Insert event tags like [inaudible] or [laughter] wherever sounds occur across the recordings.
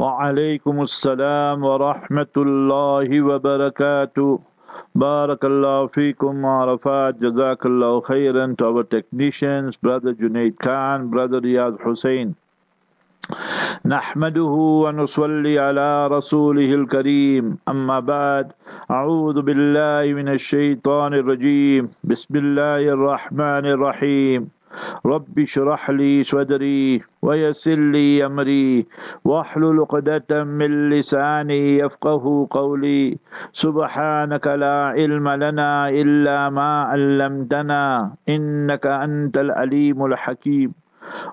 وعليكم السلام ورحمة الله وبركاته. بارك الله فيكم Arafat جزاك الله خيرا. To our technicians brother Junaid Khan brother Riyad Hussein. نحمده ونصلي على رسوله الكريم. أما بعد أعوذ بالله من الشيطان الرجيم. بسم الله الرحمن الرحيم. رب اشرح لي صدري ويسر لي أمري واحلل عقدة من لساني يفقه قولي. سبحانك لا علم لنا إلا ما علمتنا إنك أنت العليم الحكيم.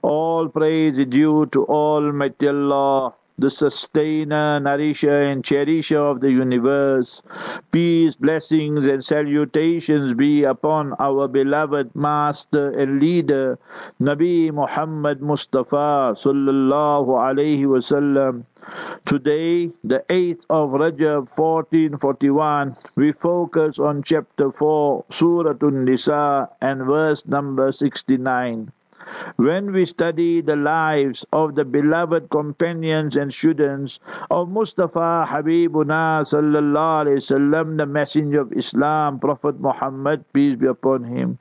All praise is due to Almighty Allah. The sustainer, nourisher, and cherisher of the universe. Peace, blessings, and salutations be upon our beloved master and leader, Nabi Muhammad Mustafa sallallahu alaihi wasallam. Today, the 8th of Rajab 1441, we focus on chapter 4, Surah An-Nisa and verse number 69. When we study the lives of the beloved companions and students of Mustafa Habibuna sallallahu alayhi wasallam, the messenger of Islam, Prophet Muhammad, peace be upon him.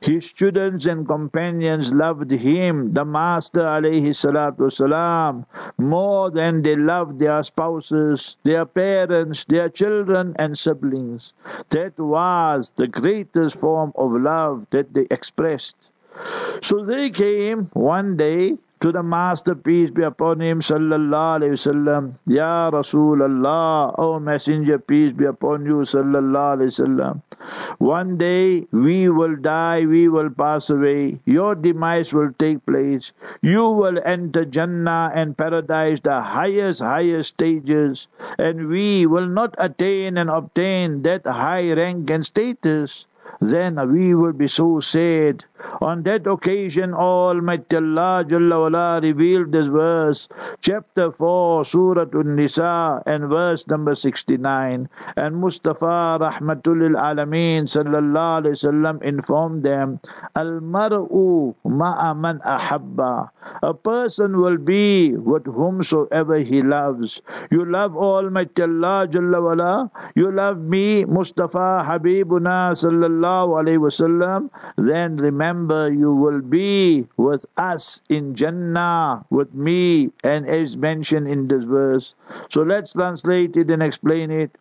His students and companions loved him, the Master alayhi salatu wasalam, more than they loved their spouses, their parents, their children and siblings. That was the greatest form of love that they expressed. So they came one day to the Master, peace be upon him, sallallahu alayhi wasallam, Ya Rasulullah, O Messenger, peace be upon you, sallallahu alayhi wasallam. One day we will die, we will pass away, your demise will take place, you will enter Jannah and paradise, the highest, highest stages, and we will not attain and obtain that high rank and status then we will be so sad. On that occasion, Almighty Allah Jalla wala revealed this verse, chapter 4, Surah An-Nisa, and verse number 69. And Mustafa Rahmatul Alameen Sallallahu Alaihi Wasallam informed them, Al-mar'u ma'aman ahabba. A person will be with whomsoever he loves. You love Almighty Allah Jalla wala. You love me, Mustafa Habibuna Sallallahu Wasallam. Then remember you will be with us in Jannah, with me, and as mentioned in this verse. So let's translate it and explain it.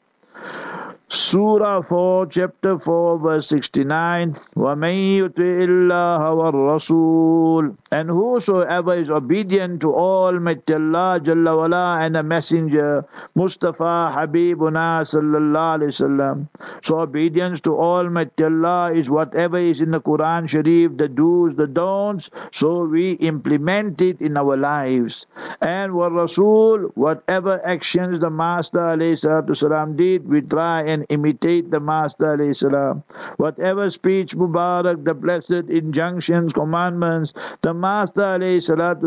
Surah 4, chapter 4, verse 69. وَمَن يُطِعِ اللَّهَ وَالرَّسُولَ And whosoever is obedient to Almighty Allah Jalla wala and a messenger, Mustafa Habibuna sallallahu alayhi wasallam. So obedience to Almighty Allah is whatever is in the Quran Sharif, the do's, the don'ts, so we implement it in our lives. And wa Rasul, whatever actions the Master alayhi salatu salam did, we try and and imitate the Master salam. Whatever speech Mubarak, the blessed injunctions, commandments, the Master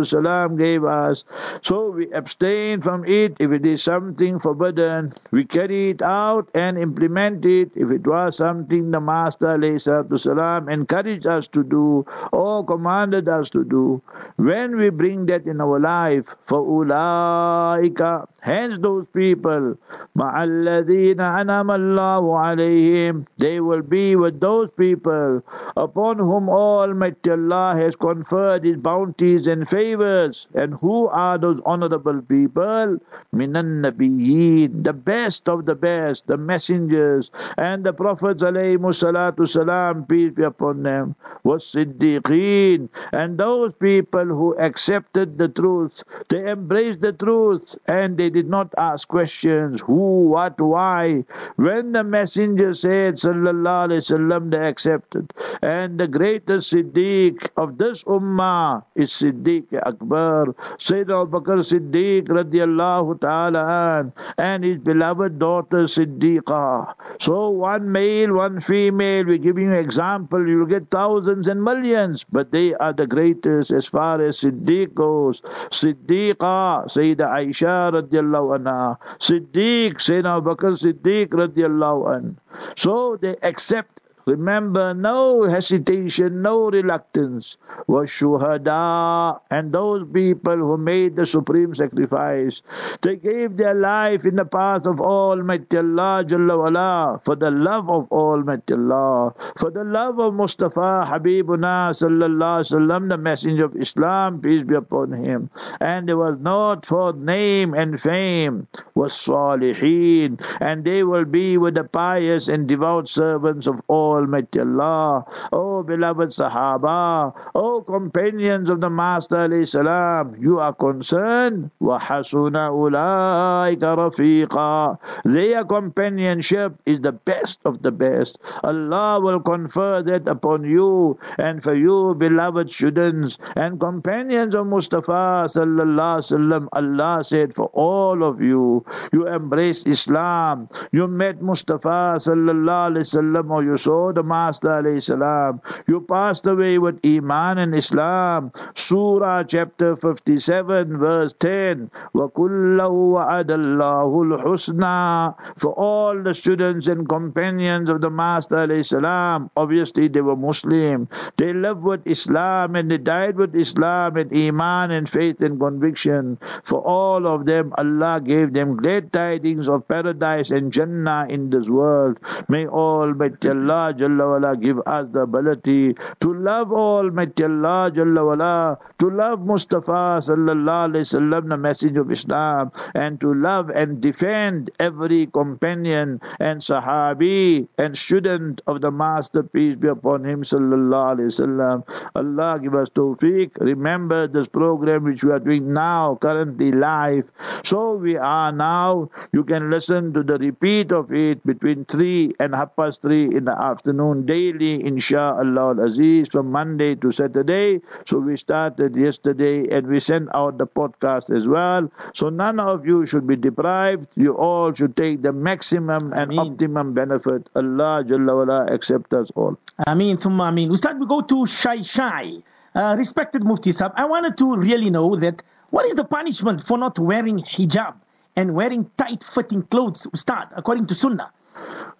salam gave us. So we abstain from it if it is something forbidden. We carry it out and implement it if it was something the Master salam encouraged us to do or commanded us to do. When we bring that in our life, for ulaika, hence those people, anama Allahu alayhim, they will be with those people upon whom Almighty Allah has conferred His bounties and favors. And who are those honorable people? Minan Nabiyyin, the best of the best, the messengers and the prophets alayhi salatu salam, peace be upon them, was Siddiqeen, and those people who accepted the truth, they embraced the truth, and they did not ask questions, who, what, why, when the messenger said, Sallallahu Alaihi Wasallam, they accepted. And the greatest Siddiq of this Ummah is Siddiq Akbar, Sayyid Abu Bakr Siddiq radiallahu ta'ala and his beloved daughter Siddiqa. So one male, one female, we're giving you example, you'll get thousands and millions, but they are the greatest as far as Siddiq goes. Siddiqa, Sayyida Aisha radiallahu anha, Siddiq, Sayyidina Bakr Siddiq radiallahu so they accept Remember, no hesitation, no reluctance. Washuhada, and those people who made the supreme sacrifice, they gave their life in the path of Almighty Allah Jalla wala, for the love of Almighty Allah, for the love of Mustafa Habibuna Sallallahu Wasallam, the messenger of Islam, peace be upon him. And it was not for name and fame, was salihin, and they will be with the pious and devout servants of Almighty Allah. Oh beloved Sahaba, oh companions of the Master salam, you are concerned. وَحَسُنَ أُولَٰئِكَ رَفِيقًا Their companionship is the best of the best. Allah will confer that upon you and for you, beloved students and companions of Mustafa sallallahu alaihi wasallam. Allah said, for all of you, you embraced Islam, you met Mustafa sallallahu alaihi wasallam, or you saw the Master alayhi salam. You passed away with Iman and Islam. Surah chapter 57 verse 10. وَكُلَّهُ وَعَدَ اللَّهُ الْحُسْنَى For all the students and companions of the Master alayhi salam, obviously they were Muslim. They lived with Islam and they died with Islam and Iman and faith and conviction. For all of them, Allah gave them great tidings of paradise and Jannah in this world. May Almighty Allah Jalla wala give us the ability to love Almighty Allah Jalla wala, to love Mustafa Sallallahu Alaihi Wasallam, the message of Islam, and to love and defend every companion and Sahabi and student of the Master, peace be upon him Sallallahu Alaihi Wasallam. Allah give us tawfiq. Remember this program which we are doing now, currently live. So we are now, you can listen to the repeat of it between 3 and half past 3 in the afternoon daily, insha'Allah aziz, from Monday to Saturday. So we started yesterday and we sent out the podcast as well. So none of you should be deprived. You all should take the maximum and Ameen. optimum benefit. Allah Jalla wala accept us all. Ameen, thumma ameen. Ustad, we go to Xai-Xai. Uh, respected Mufti Sahib, I wanted to really know that what is the punishment for not wearing hijab and wearing tight fitting clothes, Ustad, according to Sunnah?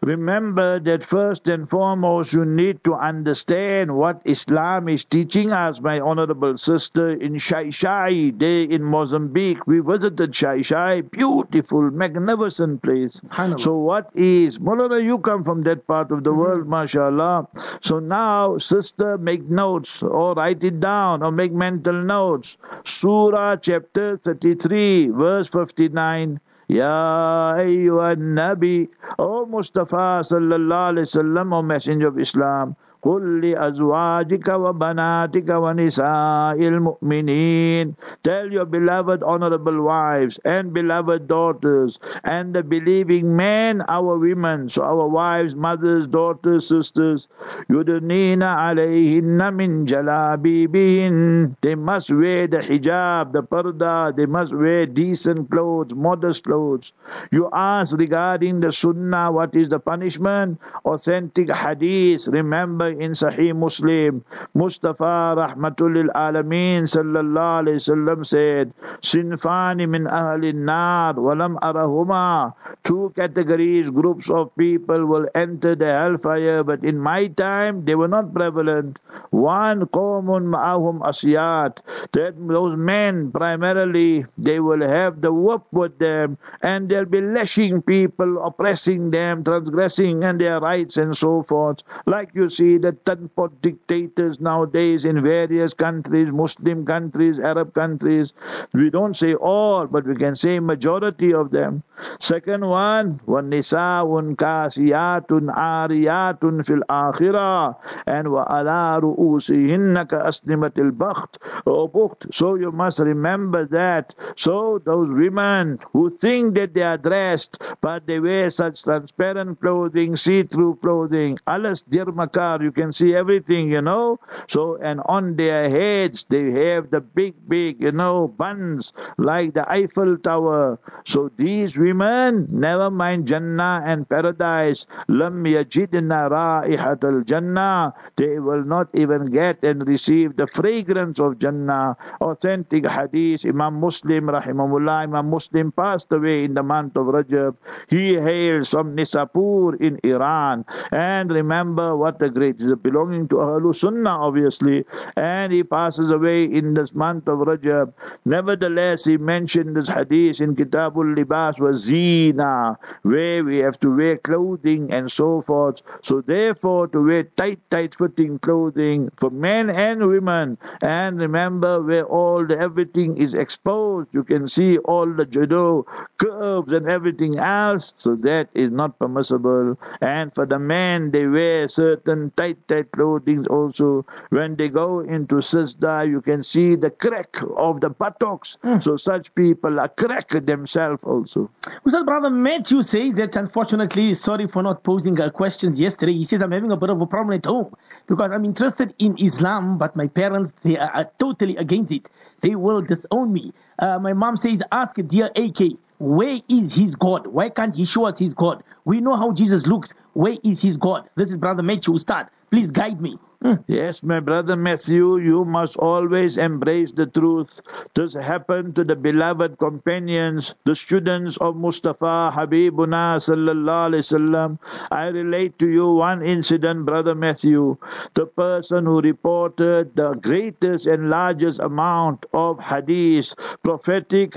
Remember that first and foremost you need to understand what Islam is teaching us, my honorable sister, in Xai-Xai Day in Mozambique. We visited Xai-Xai, beautiful, magnificent place. So what is, Mulana, you come from that part of the mm-hmm. world, mashallah. So now, sister, make notes or write it down or make mental notes. Surah chapter 33, verse 59. Ya ayyuhan Nabi, O Mustafa sallallahu alayhi wasallam, O Messenger of Islam, قل لأزواجك وبناتك ونساء المؤمنين Tell your beloved honorable wives and beloved daughters and the believing men, our women, so our wives, mothers, daughters, sisters, يدنين عليهن من جلابيبهن They must wear the hijab, the parda, they must wear decent clothes, modest clothes. You ask regarding the sunnah, what is the punishment? Authentic hadith, remember in Sahih Muslim, Mustafa Rahmatul Alameen sallallahu alayhi said, Sinfani min ahli nar walam arahuma. Two categories, groups of people will enter the hellfire, but in my time they were not prevalent. One qawmun ma'ahum asiyat. That those men primarily they will have the whip with them and they'll be lashing people, oppressing them, transgressing and their rights and so forth. Like you see the Tanpot dictators nowadays in various countries, Muslim countries, Arab countries. We don't say all, but we can say majority of them. Second one, وَالنِّسَاءٌ كَاسِيَاتٌ عَارِيَاتٌ فِي الْآخِرَةِ and وَعَلَى رُؤُوسِهِنَّ كَأَسْنِمَةِ الْبَخْتِ or bukht. So you must remember that. So those women who think that they are dressed, but they wear such transparent clothing, see-through clothing, alas dirmakar, you can see everything, you know. So, and on their heads, they have the big, big, you know, buns, like the Eiffel Tower. So these women, never mind Jannah and paradise. Lam yajidna ra'ihat al-Jannah. They will not even get and receive the fragrance of Jannah. Authentic hadith, Imam Muslim, rahimahullah, Imam Muslim passed away in the month of Rajab. He hails from Nisapur in Iran. And remember what a great, is belonging to Ahlul Sunnah, obviously. And he passes away in this month of Rajab. Nevertheless, he mentioned this hadith in Kitabul Libas was Zina, where we have to wear clothing and so forth. So therefore, to wear tight, tight fitting clothing for men and women. And remember, where all the everything is exposed, you can see all the judo curves and everything else. So that is not permissible. And for the men, they wear certain tight, tight clothing also. When they go into sajda, you can see the crack of the buttocks. Mm. So such people are cracked themselves also. Well, brother Matthew says that unfortunately, sorry for not posing questions yesterday. He says I'm having a bit of a problem at home because I'm interested in Islam, but my parents they are, are totally against it. They will disown me. Uh, my mom says, ask dear AK, where is his God? Why can't he show us his God? We know how Jesus looks. Where is his God? This is Brother Matthew. Start. Please guide me. Hmm. Yes, my brother Matthew, you must always embrace the truth. This happened to the beloved companions, the students of Mustafa Habibuna sallallahu alaihi. I relate to you one incident, brother Matthew. The person who reported the greatest and largest amount of hadith, prophetic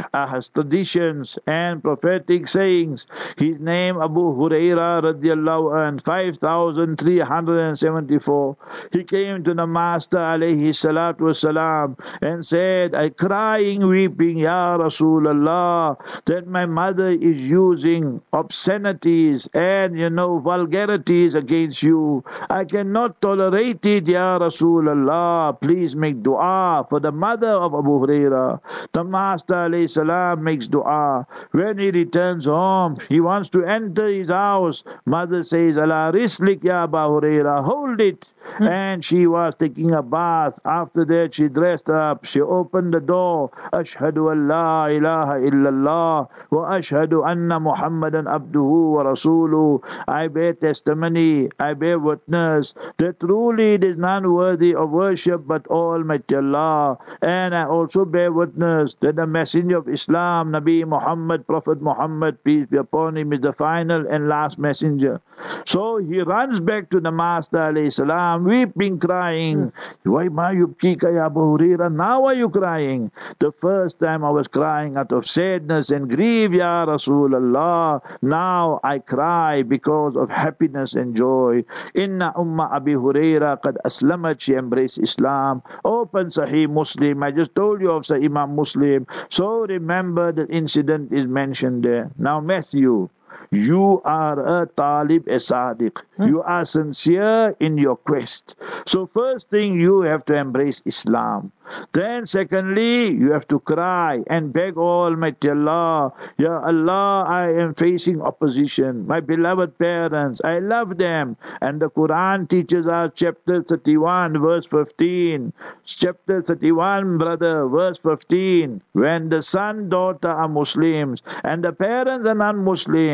traditions and prophetic sayings. His name Abu Huraira radiallahu an, 5374. He came to the Master alayhi salatu wasalam and said, I crying, weeping, Ya Rasulullah, that my mother is using obscenities and, you know, vulgarities against you. I cannot tolerate it, Ya Rasulullah. Please make dua for the mother of Abu Huraira. The Master alayhi salam makes dua. When he returns home, he wants to enter his house. Mother says, Allah rislik Ya Abu Huraira, hold it. Hmm. and she was taking a bath. After that, she dressed up. She opened the door. Ashhadu an la ilaha illallah wa ashhadu anna Muhammadan abduhu wa rasuluhu. I bear testimony. I bear witness that truly it is none worthy of worship but Almighty Allah. And I also bear witness that the messenger of Islam, Nabi Muhammad, Prophet Muhammad, peace be upon him, is the final and last messenger. So he runs back to the Master alayhi salam weeping, crying. Hmm. Why ma yubkika ya Abu Huraira? Now are you crying? The first time I was crying out of sadness and grief, Ya Rasulullah. Now I cry because of happiness and joy. Inna Umma Abi Huraira qad aslamat, she embraced Islam. Open Sahih Muslim. I just told you of Sahih Imam Muslim. So remember the incident is mentioned there. Now Matthew. You are a talib a sadiq. Hmm? You are sincere in your quest. So first thing you have to embrace Islam. Then secondly, you have to cry and beg Almighty Allah, Ya Allah, I am facing opposition. My beloved parents, I love them. And the Quran teaches us chapter 31, verse 15. Chapter 31, brother, verse 15. When the son, daughter are Muslims and the parents are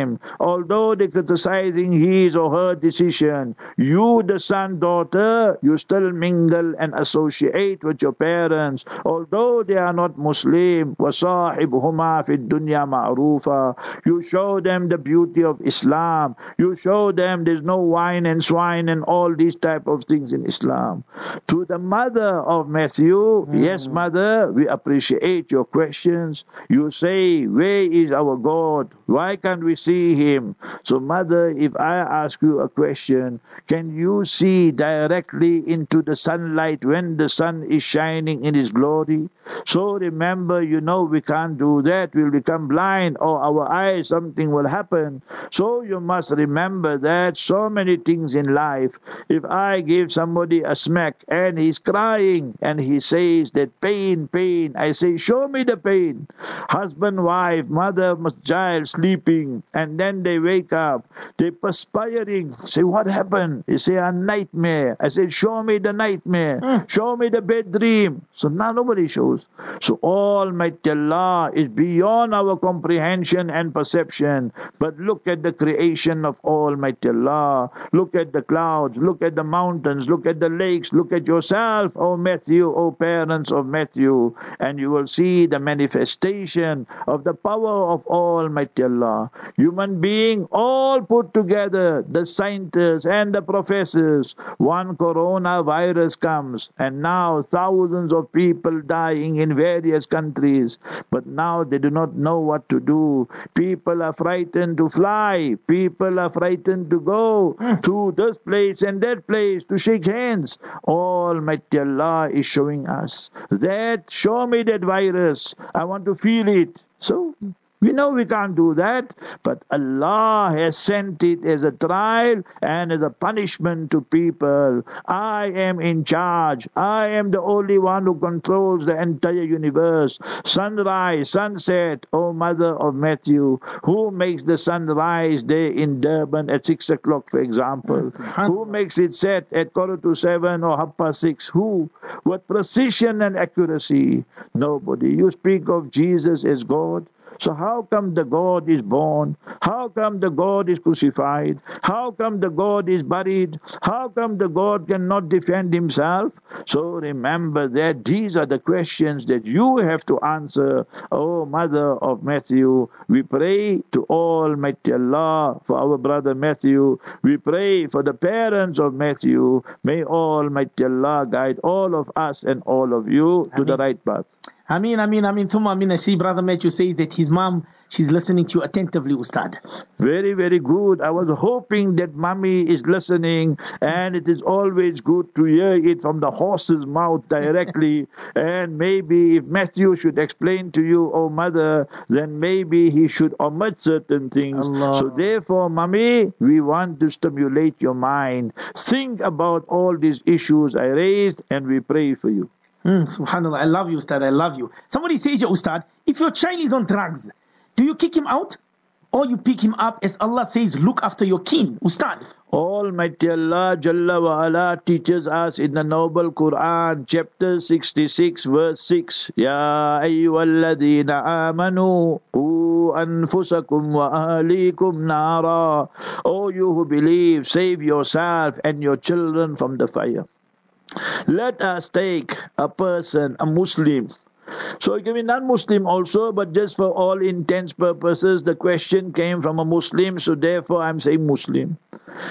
non-Muslim, although they're criticizing his or her decision, you, the son, daughter, you still mingle and associate with your parents parents, although they are not Muslim, وَصَاحِبْهُمَا فِي الدُّنْيَا مَعْرُوفًا You show them the beauty of Islam. You show them there's no wine and swine and all these type of things in Islam. To the mother of Matthew, mm. yes, mother, we appreciate your questions. You say, where is our God? Why can't we see him? So mother, if I ask you a question, can you see directly into the sunlight when the sun is shining in His glory. So remember, you know, we can't do that. We'll become blind or our eyes, something will happen. So you must remember that so many things in life. If I give somebody a smack and he's crying and he says that pain, pain, I say, show me the pain. Husband, wife, mother, child sleeping, and then they wake up. They perspiring. Say, what happened? They say, a nightmare. I said, show me the nightmare. Mm. Show me the bad dream. So now nobody shows. So Almighty Allah is beyond our comprehension and perception. But look at the creation of Almighty Allah. Look at the clouds. Look at the mountains. Look at the lakes. Look at yourself, O Matthew, O parents of Matthew. And you will see the manifestation of the power of Almighty Allah. Human being all put together, the scientists and the professors. One coronavirus comes and now thousands of people dying in various countries. But now they do not know what to do. People are frightened to fly. People are frightened to go to this place and that place to shake hands. Almighty Allah is showing us that show me that virus. I want to feel it. So we know we can't do that, but Allah has sent it as a trial and as a punishment to people. I am in charge. I am the only one who controls the entire universe. Sunrise, sunset, O mother of Matthew, who makes the sunrise day in Durban at six o'clock, for example? Who makes it set at quarter to seven or half past six? Who? With precision and accuracy? Nobody. You speak of Jesus as God. So how come the God is born? How come the God is crucified? How come the God is buried? How come the God cannot defend himself? So remember that these are the questions that you have to answer. Oh, mother of Matthew, we pray to Almighty Allah for our brother Matthew. We pray for the parents of Matthew. May Almighty Allah guide all of us and all of you to the right path. I mean, I mean, I mean, Tuma, I mean, I see Brother Matthew says that his mom, she's listening to you attentively, Ustad. Very, very good. I was hoping that mommy is listening, and it is always good to hear it from the horse's mouth directly. [laughs] and maybe if Matthew should explain to you, oh mother, then maybe he should omit certain things. Allah. So therefore, mommy, we want to stimulate your mind. Think about all these issues I raised, and we pray for you. Mm, Subhanallah, I love you, Ustad, I love you. Somebody says, "Ya Ustad, if your child is on drugs, do you kick him out? Or you pick him up as Allah says, look after your kin, Ustad? Almighty Allah Jalla wa ala teaches us in the noble Quran, chapter 66, verse 6. Ya ayyuhalladhina amanu qu anfusakum wa ahlikum nara. O you who believe, save yourself and your children from the fire. Let us take a person, a Muslim. So it can be non-Muslim also, but just for all intents purposes, the question came from a Muslim, so therefore I'm saying Muslim.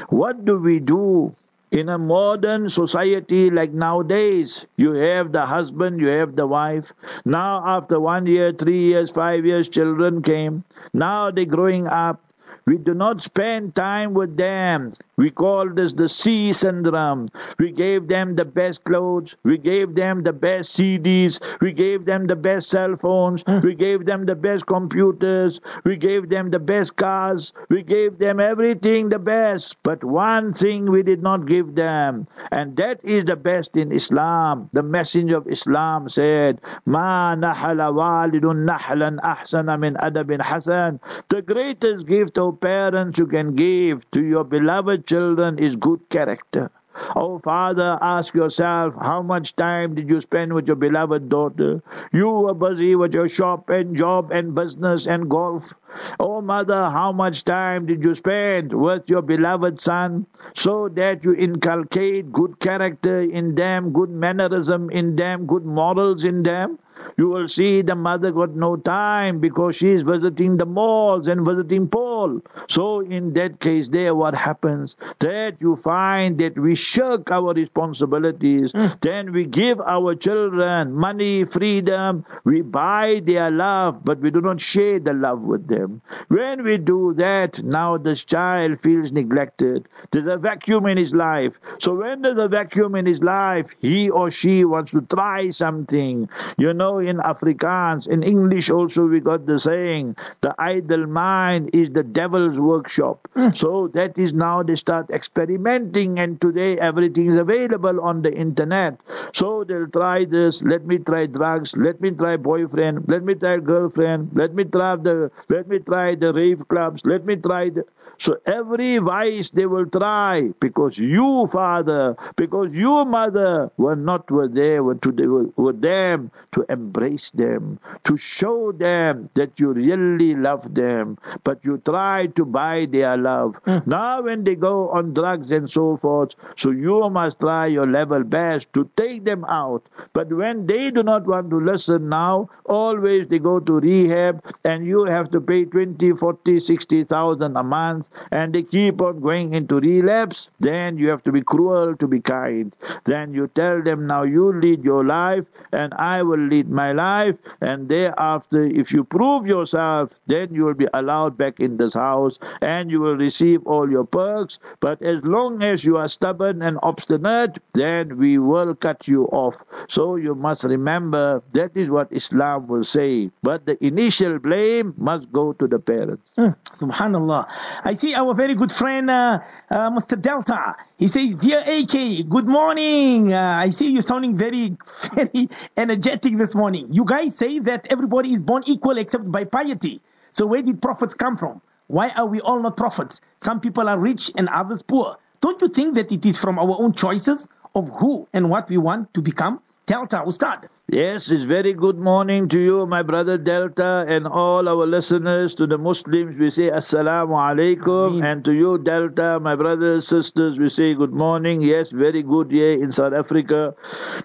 What do we do in a modern society like nowadays? You have the husband, you have the wife. Now after one year, three years, five years, children came. Now they're growing up. We do not spend time with them. We call this the C syndrome. We gave them the best clothes. We gave them the best CDs. We gave them the best cell phones. We gave them the best computers. We gave them the best cars. We gave them everything the best. But one thing we did not give them, and that is the best in Islam. The Messenger of Islam said, "Ma nahala walidun nahlan ahsana min adabin hasan." The greatest gift of parents you can give to your beloved children is good character. Oh, father, ask yourself, how much time did you spend with your beloved daughter? You were busy with your shop and job and business and golf. Oh, mother, how much time did you spend with your beloved son so that you inculcate good character in them, good mannerism in them, good morals in them? You will see the mother got no time because she is visiting the malls and visiting Paul. So in that case there what happens? That you find that we shirk our responsibilities. Hmm. Then we give our children money, freedom. We buy their love, but we do not share the love with them. When we do that, now this child feels neglected. There's a vacuum in his life. So when there's a vacuum in his life, he or she wants to try something. You know, know in Afrikaans, in English also we got the saying, the idle mind is the devil's workshop. Mm. So that is now they start experimenting and today everything is available on the internet. So they'll try this, let me try drugs, let me try boyfriend, let me try girlfriend, let me try the let me try the rave clubs, let me try the so every vice they will try because you, father, because you, mother, were not were there, were to were, were them to embrace them, to show them that you really love them, but you try to buy their love. Hmm. Now when they go on drugs and so forth, so you must try your level best to take them out. But when they do not want to listen now, always they go to rehab and you have to pay 20, 40, 60,000 a month and they keep on going into relapse, then you have to be cruel to be kind. Then you tell them, now you lead your life and I will lead my life. And thereafter, if you prove yourself, then you will be allowed back in this house and you will receive all your perks. But as long as you are stubborn and obstinate, then we will cut you off. So you must remember that is what Islam will say. But the initial blame must go to the parents. Mm, Subhanallah. I see our very good friend, uh, uh, Mr. Delta. He says, Dear AK, good morning. Uh, I see you sounding very, [laughs] very energetic this morning. You guys say that everybody is born equal except by piety. So where did prophets come from? Why are we all not prophets? Some people are rich and others poor. Don't you think that it is from our own choices of who and what we want to become? Delta, Ustad. Yes, it's very good morning to you, my brother Delta, and all our listeners. To the Muslims, we say Assalamu alaikum. And to you, Delta, my brothers, sisters, we say good morning. Yes, very good here in South Africa.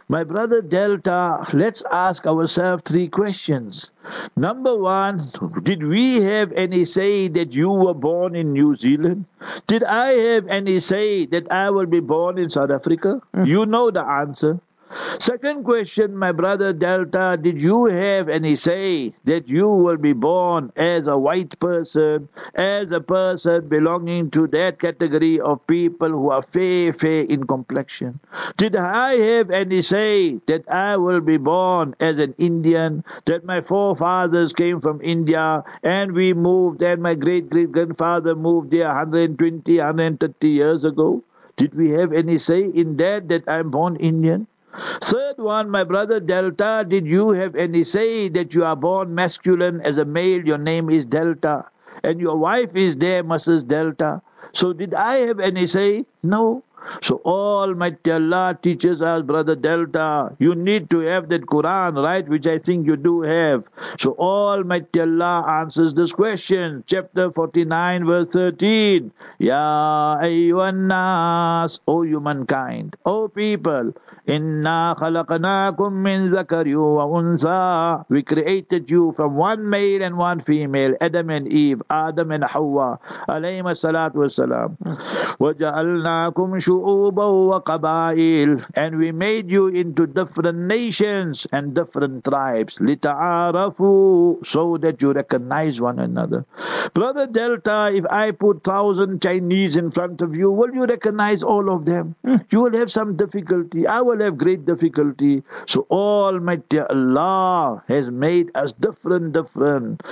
My brother Delta, let's ask ourselves three questions. Number one, did we have any say that you were born in New Zealand? Did I have any say that I will be born in South Africa? Mm. You know the answer. Second question, my brother Delta, did you have any say that you will be born as a white person, as a person belonging to that category of people who are fair, fair in complexion? Did I have any say that I will be born as an Indian, that my forefathers came from India and we moved and my great great grandfather moved there 120, 130 years ago? Did we have any say in that, that I'm born Indian? Third one, my brother Delta, did you have any say that you are born masculine as a male, your name is Delta, and your wife is there, Mrs. Delta? So did I have any say? No. So Almighty Allah teaches us, brother Delta, you need to have that Quran, right? Which I think you do have. So Almighty Allah answers this question. Chapter 49, verse 13. Ya ayyuhan nas, O humankind, O people, Inna khalaqnakum min zakari wa unsa. We created you from one male and one female, Adam and Eve, Adam and Hawa, alayhi salatu wasalam. وَجَعَلْنَاكُمْ شُعُوبًا وَقَبَائِلَ And we made you into different nations and different tribes. لِتَعَارَفُوا So that you recognize one another. Brother Delta, if I put thousand Chinese in front of you, will you recognize all of them? You will have some difficulty. I will have great difficulty. So Almighty Allah has made us different, different.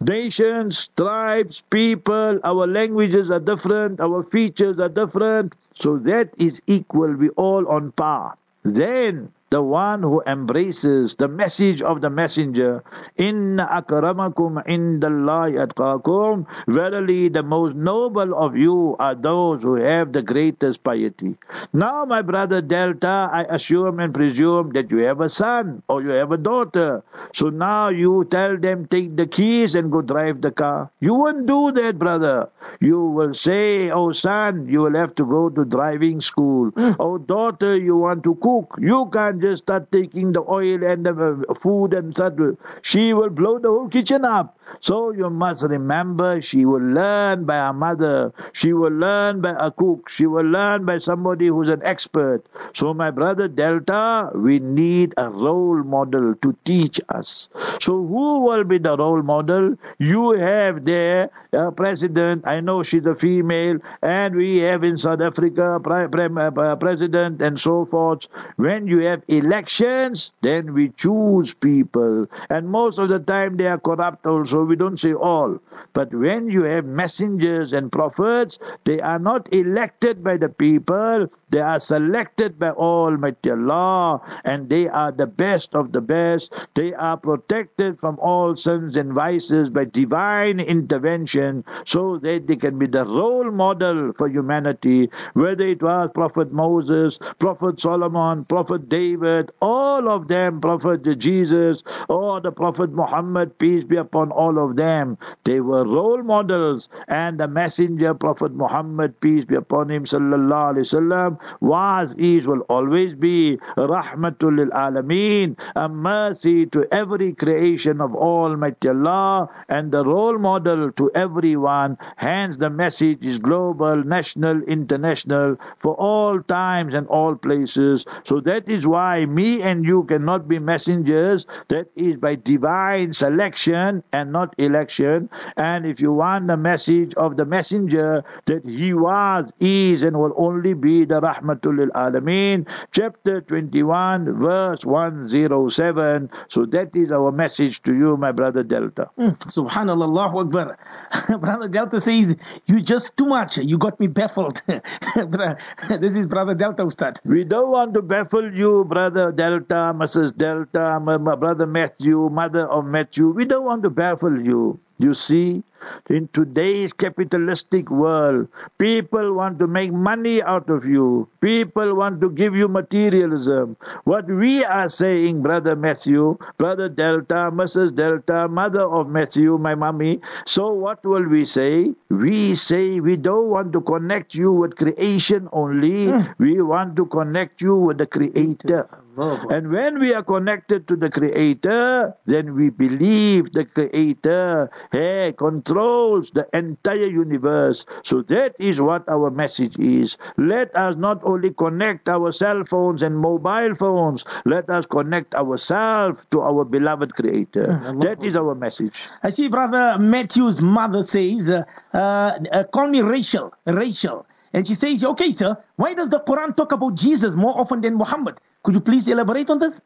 Nations, tribes, people, our languages are different, our features are different. So that is equal. We all on par. Then the one who embraces the message of the messenger, Inna akramakum indallahi atqakum, verily the most noble of you are those who have the greatest piety. Now, my brother Delta, I assume and presume that you have a son or you have a daughter. So now you tell them take the keys and go drive the car. You won't do that, brother. You will say, oh son, you will have to go to driving school. Oh daughter, you want to cook. You can't just start taking the oil and the food and start. She will blow the whole kitchen up. So you must remember she will learn by her mother. She will learn by a cook. She will learn by somebody who's an expert. So my brother Delta, we need a role model to teach us. So who will be the role model? You have there a president. I know she's a female and we have in South Africa a uh, uh, president and so forth. When you have elections, then we choose people. And most of the time they are corrupt also. We don't say all. But when you have messengers and prophets, they are not elected by the people, they are selected by Almighty Allah, and they are the best of the best. They are protected from all sins and vices by divine intervention, so that they can be the role model for humanity, whether it was Prophet Moses, Prophet Solomon, Prophet David, all of them, Prophet Jesus, or the Prophet Muhammad, peace be upon all of them. They were role models, and the messenger, Prophet Muhammad, peace be upon him, sallallahu alaihi wasallam, was, is, will always be rahmatul lil alameen, a mercy to every creation of Almighty Allah, and the role model to everyone. Hence, the message is global, national, international, for all times and all places. So that is why me and you cannot be messengers. That is by divine selection and not election. And if you want the message of the messenger that he was, is, and will only be the rahmatul alameen, chapter 21, verse 107. So that is our message to you, my brother Delta. Mm, Subhanallah, Allahu Akbar. [laughs] brother Delta says, You just too much. You got me baffled. [laughs] this is brother Delta Ustad. We don't want to baffle you, brother Delta, Mrs. Delta, my brother Matthew, mother of Matthew. We don't want to baffle you. You see, in today's capitalistic world, people want to make money out of you. People want to give you materialism. What we are saying, Brother Matthew, Brother Delta, Mrs. Delta, mother of Matthew, my mommy. So what will we say? We say we don't want to connect you with creation only. Mm. We want to connect you with the Creator. And when we are connected to the Creator, then we believe the Creator hey, controls the entire universe. So that is what our message is. Let us not only connect our cell phones and mobile phones, let us connect ourselves to our beloved Creator. Hmm, that is our message. I see Brother Matthew's mother says, uh, uh, call me Rachel, Rachel. And she says, okay, sir, why does the Quran talk about Jesus more often than Muhammad? Could you please elaborate on this?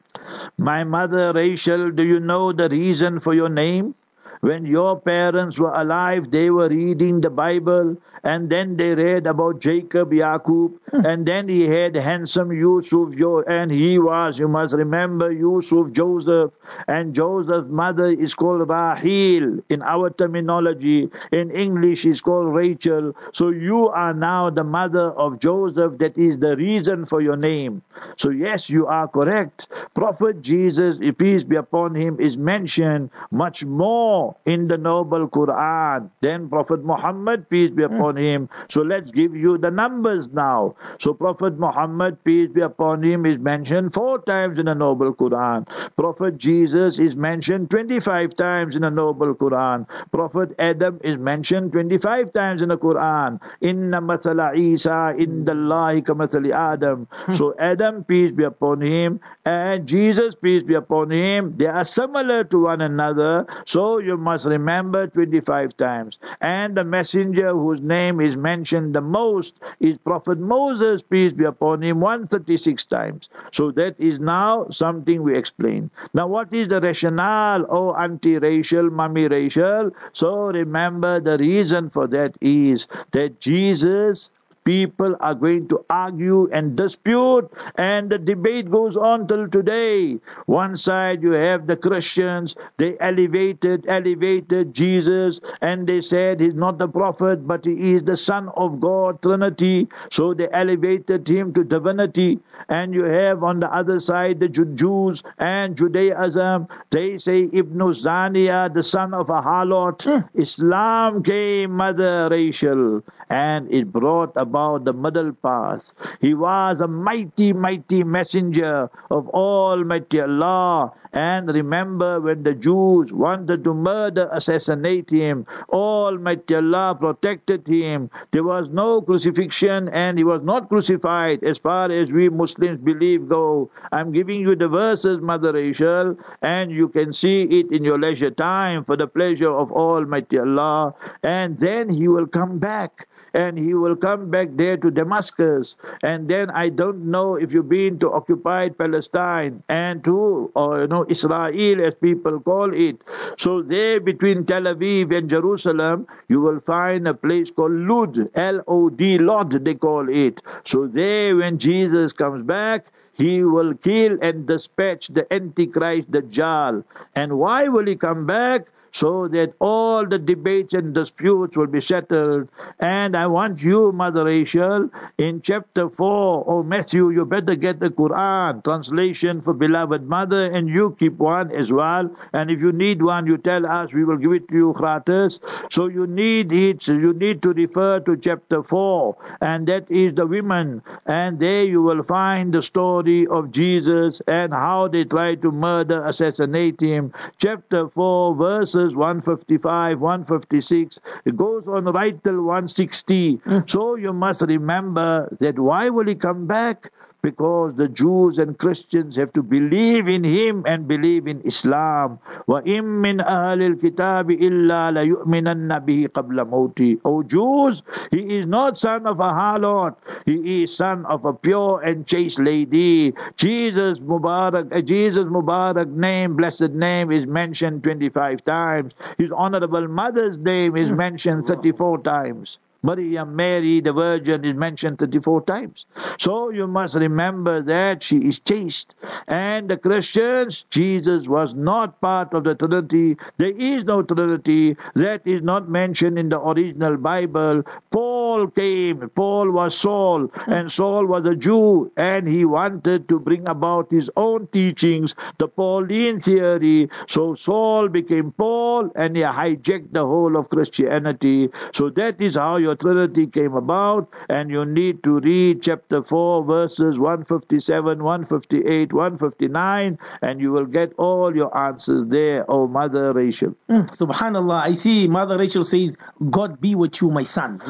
My mother, Rachel, do you know the reason for your name? When your parents were alive, they were reading the Bible, and then they read about Jacob, Yaqub, hmm. and then he had handsome Yusuf, and he was, you must remember, Yusuf, Joseph, and Joseph's mother is called Rahil in our terminology. In English, is called Rachel. So you are now the mother of Joseph. That is the reason for your name. So yes, you are correct. Prophet Jesus, peace be upon him, is mentioned much more in the noble Quran Then Prophet Muhammad, peace be hmm. upon him. So let's give you the numbers now. So Prophet Muhammad, peace be upon him, is mentioned four times in the noble Quran. Prophet Jesus is mentioned 25 times in the noble Quran. Prophet Adam is mentioned 25 times in the Quran. Inna mathala Isa indallahi kamathali Adam. Hmm. So Adam, peace be upon him, and Jesus, peace be upon him, they are similar to one another. So you must remember 25 times. And the messenger whose name is mentioned the most is Prophet Moses, peace be upon him, 136 times. So that is now something we explain. Now, what is the rationale? Oh, anti Rachel, mummy Rachel. So remember the reason for that is that Jesus people are going to argue and dispute, and the debate goes on till today. One side you have the Christians, they elevated, elevated Jesus, and they said he's not the prophet, but he is the Son of God, Trinity. So they elevated him to divinity. And you have on the other side the Jews and Judaism. They say Ibn Zaniya, the son of a harlot. Hmm. Islam came mother Rachel, and it brought about about the middle path. He was a mighty, mighty messenger of Almighty Allah. And remember when the Jews wanted to murder, assassinate him, Almighty Allah protected him. There was no crucifixion and he was not crucified as far as we Muslims believe go. I'm giving you the verses, Mother Rachel, and you can see it in your leisure time for the pleasure of Almighty Allah. And then he will come back and he will come back there to Damascus. And then I don't know if you've been to occupied Palestine and to, or you know, Israel as people call it. So there between Tel Aviv and Jerusalem, you will find a place called Lud, L-O-D, Lod they call it. So there when Jesus comes back, he will kill and dispatch the Antichrist, the Dajjal. And why will he come back? So that all the debates and disputes will be settled. And I want you, Mother Rachel, in chapter 4, oh Matthew, you better get the Quran translation for beloved mother, and you keep one as well. And if you need one, you tell us, we will give it to you gratis. So you need it, you need to refer to chapter 4, and that is the women. And there you will find the story of Jesus and how they tried to murder, assassinate him. Chapter 4, verses verses 155, 156. It goes on right till 160. Mm. So you must remember that why will he come back? because the Jews and Christians have to believe in him and believe in Islam. وَإِن مِّنْ أَهْلِ الْكِتَابِ إِلَّا لَيُؤْمِنَنَّ بِهِ قَبْلَ مَوْتِهِ O Jews, he is not son of a harlot. He is son of a pure and chaste lady. Jesus Mubarak, uh, Jesus Mubarak name, blessed name is mentioned 25 times. His honorable mother's name is mentioned 34 times. Maryam, Mary, the Virgin is mentioned 34 times. So you must remember that she is chaste. And the Christians, Jesus was not part of the Trinity. There is no Trinity. That is not mentioned in the original Bible. Paul came. Paul was Saul, and Saul was a Jew, and he wanted to bring about his own teachings, the Pauline theory. So Saul became Paul, and he hijacked the whole of Christianity. So that is how your Trinity came about, and you need to read chapter 4, verses 157, 158, 159, and you will get all your answers there, oh Mother Rachel. Mm, Subhanallah, I see Mother Rachel says, God be with you, my son.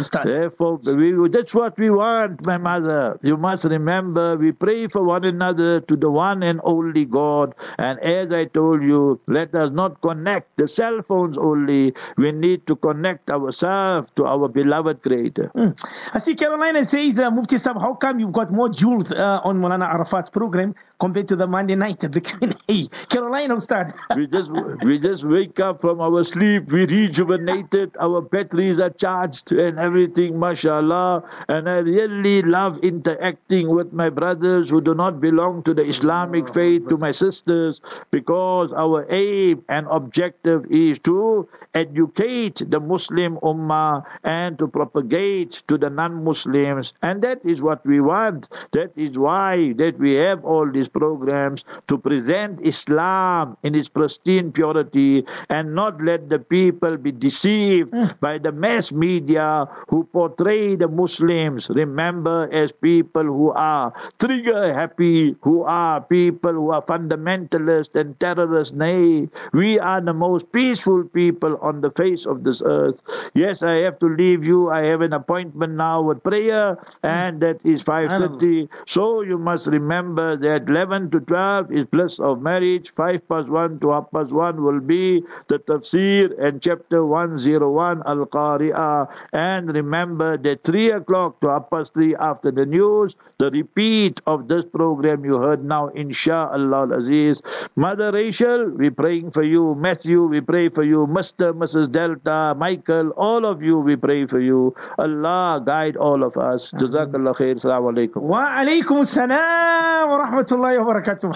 We, that's what we want, my mother. You must remember, we pray for one another to the one and only God. And as I told you, let us not connect the cell phones only. We need to connect ourselves to our beloved Creator. Mm. I see Carolina says, uh, Mufti Sab, how come you've got more jewels uh, on Molana Arafat's program compared to the Monday night at the [laughs] Q&A? Carolina, start. we just we just wake up from our sleep, we rejuvenated, our batteries are charged and everything, mashallah. And I really love interacting with my brothers who do not belong to the Islamic oh, faith, to my sisters, because our aim and objective is to educate the Muslim Ummah and to propagate to the non-Muslims. And that is what we want. That is why that we have all these programs to present Islam in its pristine purity and not let the people be deceived mm. by the mass media who portray the Muslims, remember, as people who are trigger happy, who are people who are fundamentalist and terrorists. Nay, we are the most peaceful people on the face of this earth. Yes, I have to leave you. I have an appointment now with prayer, and that is 5.30. So you must remember that 11 to 12 is bliss of marriage. 5 plus 1 to half past 1 will be the tafsir and chapter 101 Al-Qari'ah. And remember that 3 o'clock to half past 3 after the news, the repeat of this program you heard now, inshallah Aziz. Mother Rachel, we're praying for you. Matthew, we pray for you. Mr. Mrs. Delta, Michael, all of you, we pray for you. Allah guide all of us. Jazakallah khair. Assalamu alaikum. Wa alaikum assalam wa rahmatullahi wa barakatuh.